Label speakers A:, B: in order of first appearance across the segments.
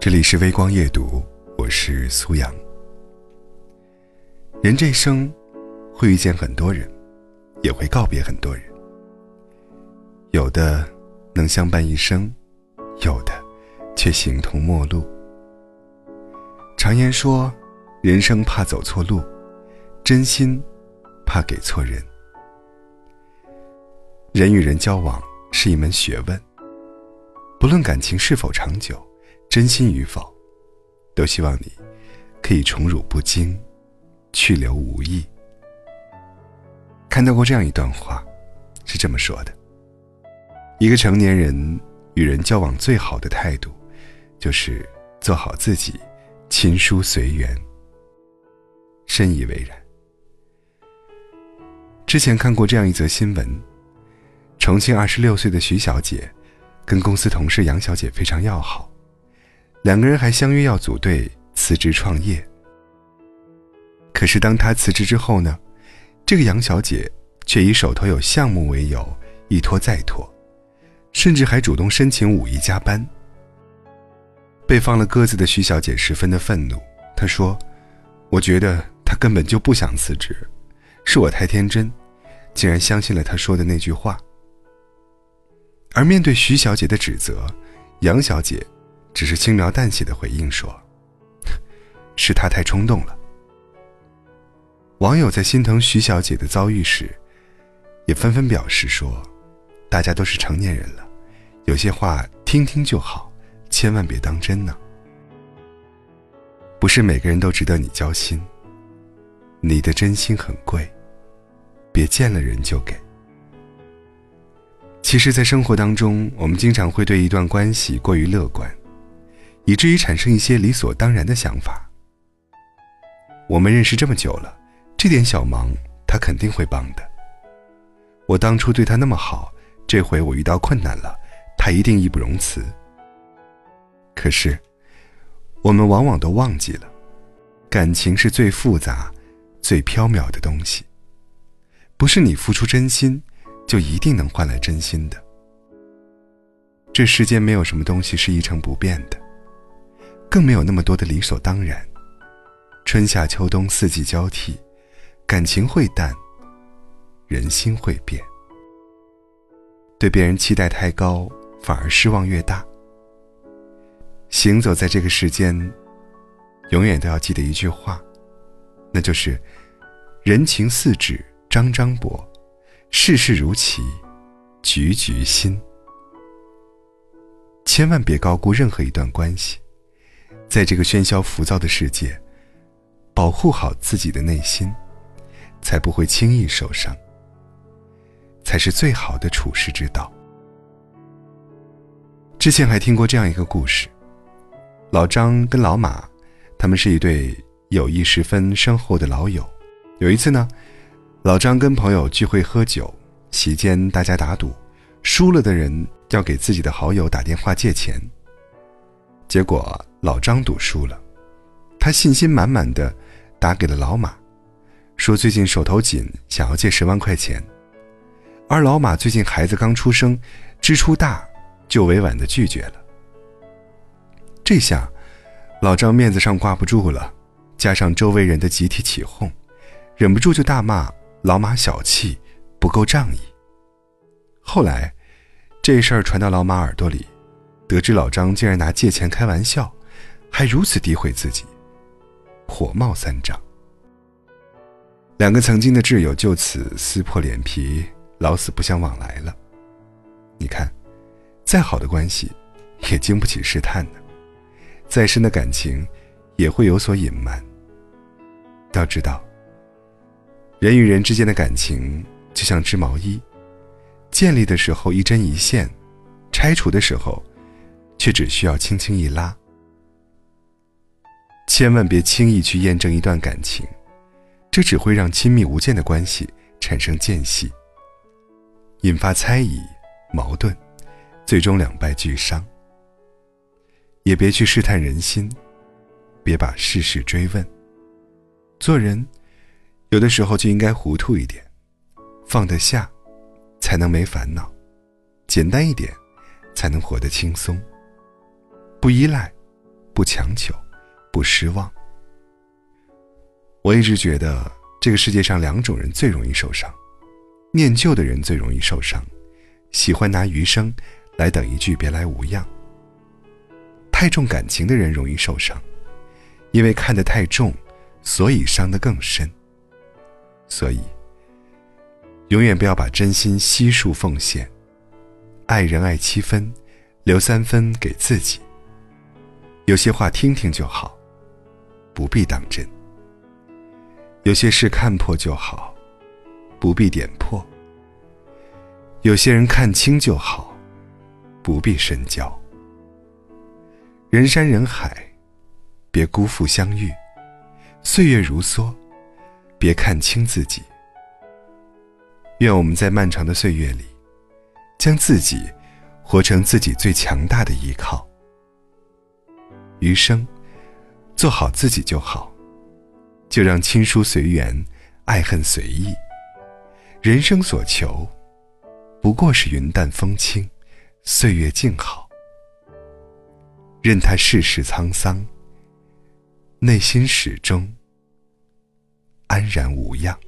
A: 这里是微光夜读，我是苏阳。人这一生会遇见很多人，也会告别很多人。有的能相伴一生，有的却形同陌路。常言说，人生怕走错路，真心怕给错人。人与人交往是一门学问，不论感情是否长久。真心与否，都希望你可以宠辱不惊，去留无意。看到过这样一段话，是这么说的：一个成年人与人交往最好的态度，就是做好自己，亲疏随缘。深以为然。之前看过这样一则新闻：重庆二十六岁的徐小姐，跟公司同事杨小姐非常要好。两个人还相约要组队辞职创业。可是当他辞职之后呢，这个杨小姐却以手头有项目为由一拖再拖，甚至还主动申请五一加班。被放了鸽子的徐小姐十分的愤怒，她说：“我觉得他根本就不想辞职，是我太天真，竟然相信了他说的那句话。”而面对徐小姐的指责，杨小姐。只是轻描淡写的回应说：“是他太冲动了。”网友在心疼徐小姐的遭遇时，也纷纷表示说：“大家都是成年人了，有些话听听就好，千万别当真呢。不是每个人都值得你交心，你的真心很贵，别见了人就给。”其实，在生活当中，我们经常会对一段关系过于乐观。以至于产生一些理所当然的想法。我们认识这么久了，这点小忙他肯定会帮的。我当初对他那么好，这回我遇到困难了，他一定义不容辞。可是，我们往往都忘记了，感情是最复杂、最飘渺的东西，不是你付出真心，就一定能换来真心的。这世间没有什么东西是一成不变的。更没有那么多的理所当然。春夏秋冬四季交替，感情会淡，人心会变。对别人期待太高，反而失望越大。行走在这个世间，永远都要记得一句话，那就是“人情似纸张张薄，世事如棋局局新”。千万别高估任何一段关系。在这个喧嚣浮躁的世界，保护好自己的内心，才不会轻易受伤，才是最好的处世之道。之前还听过这样一个故事：老张跟老马，他们是一对友谊十分深厚的老友。有一次呢，老张跟朋友聚会喝酒，席间大家打赌，输了的人要给自己的好友打电话借钱。结果老张赌输了，他信心满满的打给了老马，说最近手头紧，想要借十万块钱。而老马最近孩子刚出生，支出大，就委婉的拒绝了。这下，老张面子上挂不住了，加上周围人的集体起哄，忍不住就大骂老马小气，不够仗义。后来，这事儿传到老马耳朵里。得知老张竟然拿借钱开玩笑，还如此诋毁自己，火冒三丈。两个曾经的挚友就此撕破脸皮，老死不相往来了。你看，再好的关系，也经不起试探的；再深的感情，也会有所隐瞒。要知道，人与人之间的感情就像织毛衣，建立的时候一针一线，拆除的时候。却只需要轻轻一拉，千万别轻易去验证一段感情，这只会让亲密无间的关系产生间隙，引发猜疑、矛盾，最终两败俱伤。也别去试探人心，别把事事追问。做人，有的时候就应该糊涂一点，放得下，才能没烦恼；简单一点，才能活得轻松。不依赖，不强求，不失望。我一直觉得，这个世界上两种人最容易受伤：念旧的人最容易受伤，喜欢拿余生来等一句“别来无恙”。太重感情的人容易受伤，因为看得太重，所以伤得更深。所以，永远不要把真心悉数奉献。爱人爱七分，留三分给自己。有些话听听就好，不必当真。有些事看破就好，不必点破；有些人看清就好，不必深交。人山人海，别辜负相遇；岁月如梭，别看清自己。愿我们在漫长的岁月里，将自己活成自己最强大的依靠。余生，做好自己就好。就让亲疏随缘，爱恨随意。人生所求，不过是云淡风轻，岁月静好。任他世事沧桑，内心始终安然无恙。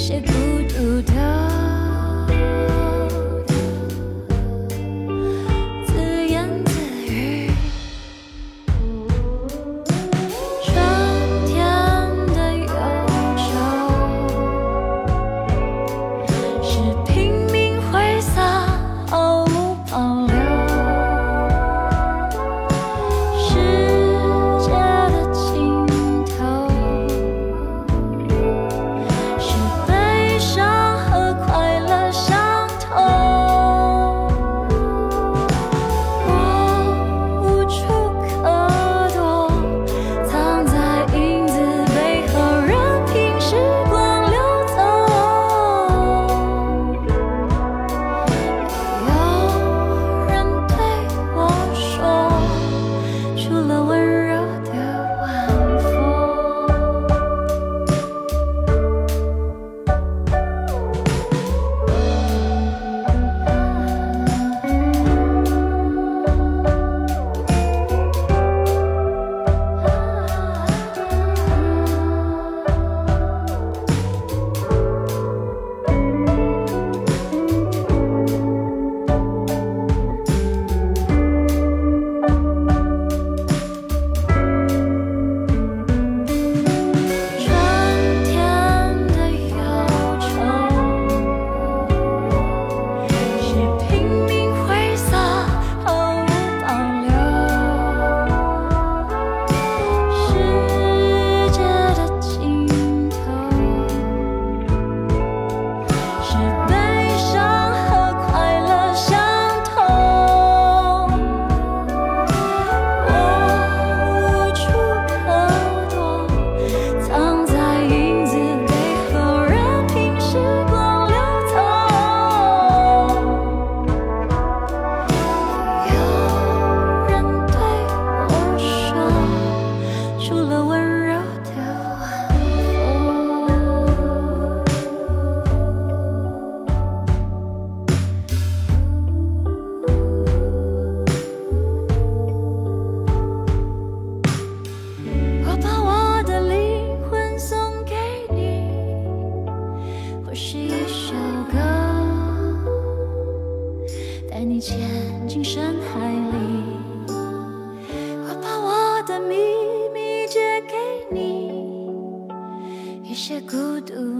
B: 那些孤独的自言自语。春天的忧愁是拼命挥洒毫无保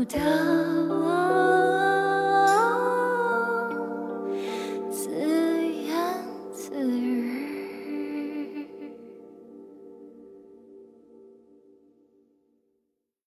B: 到。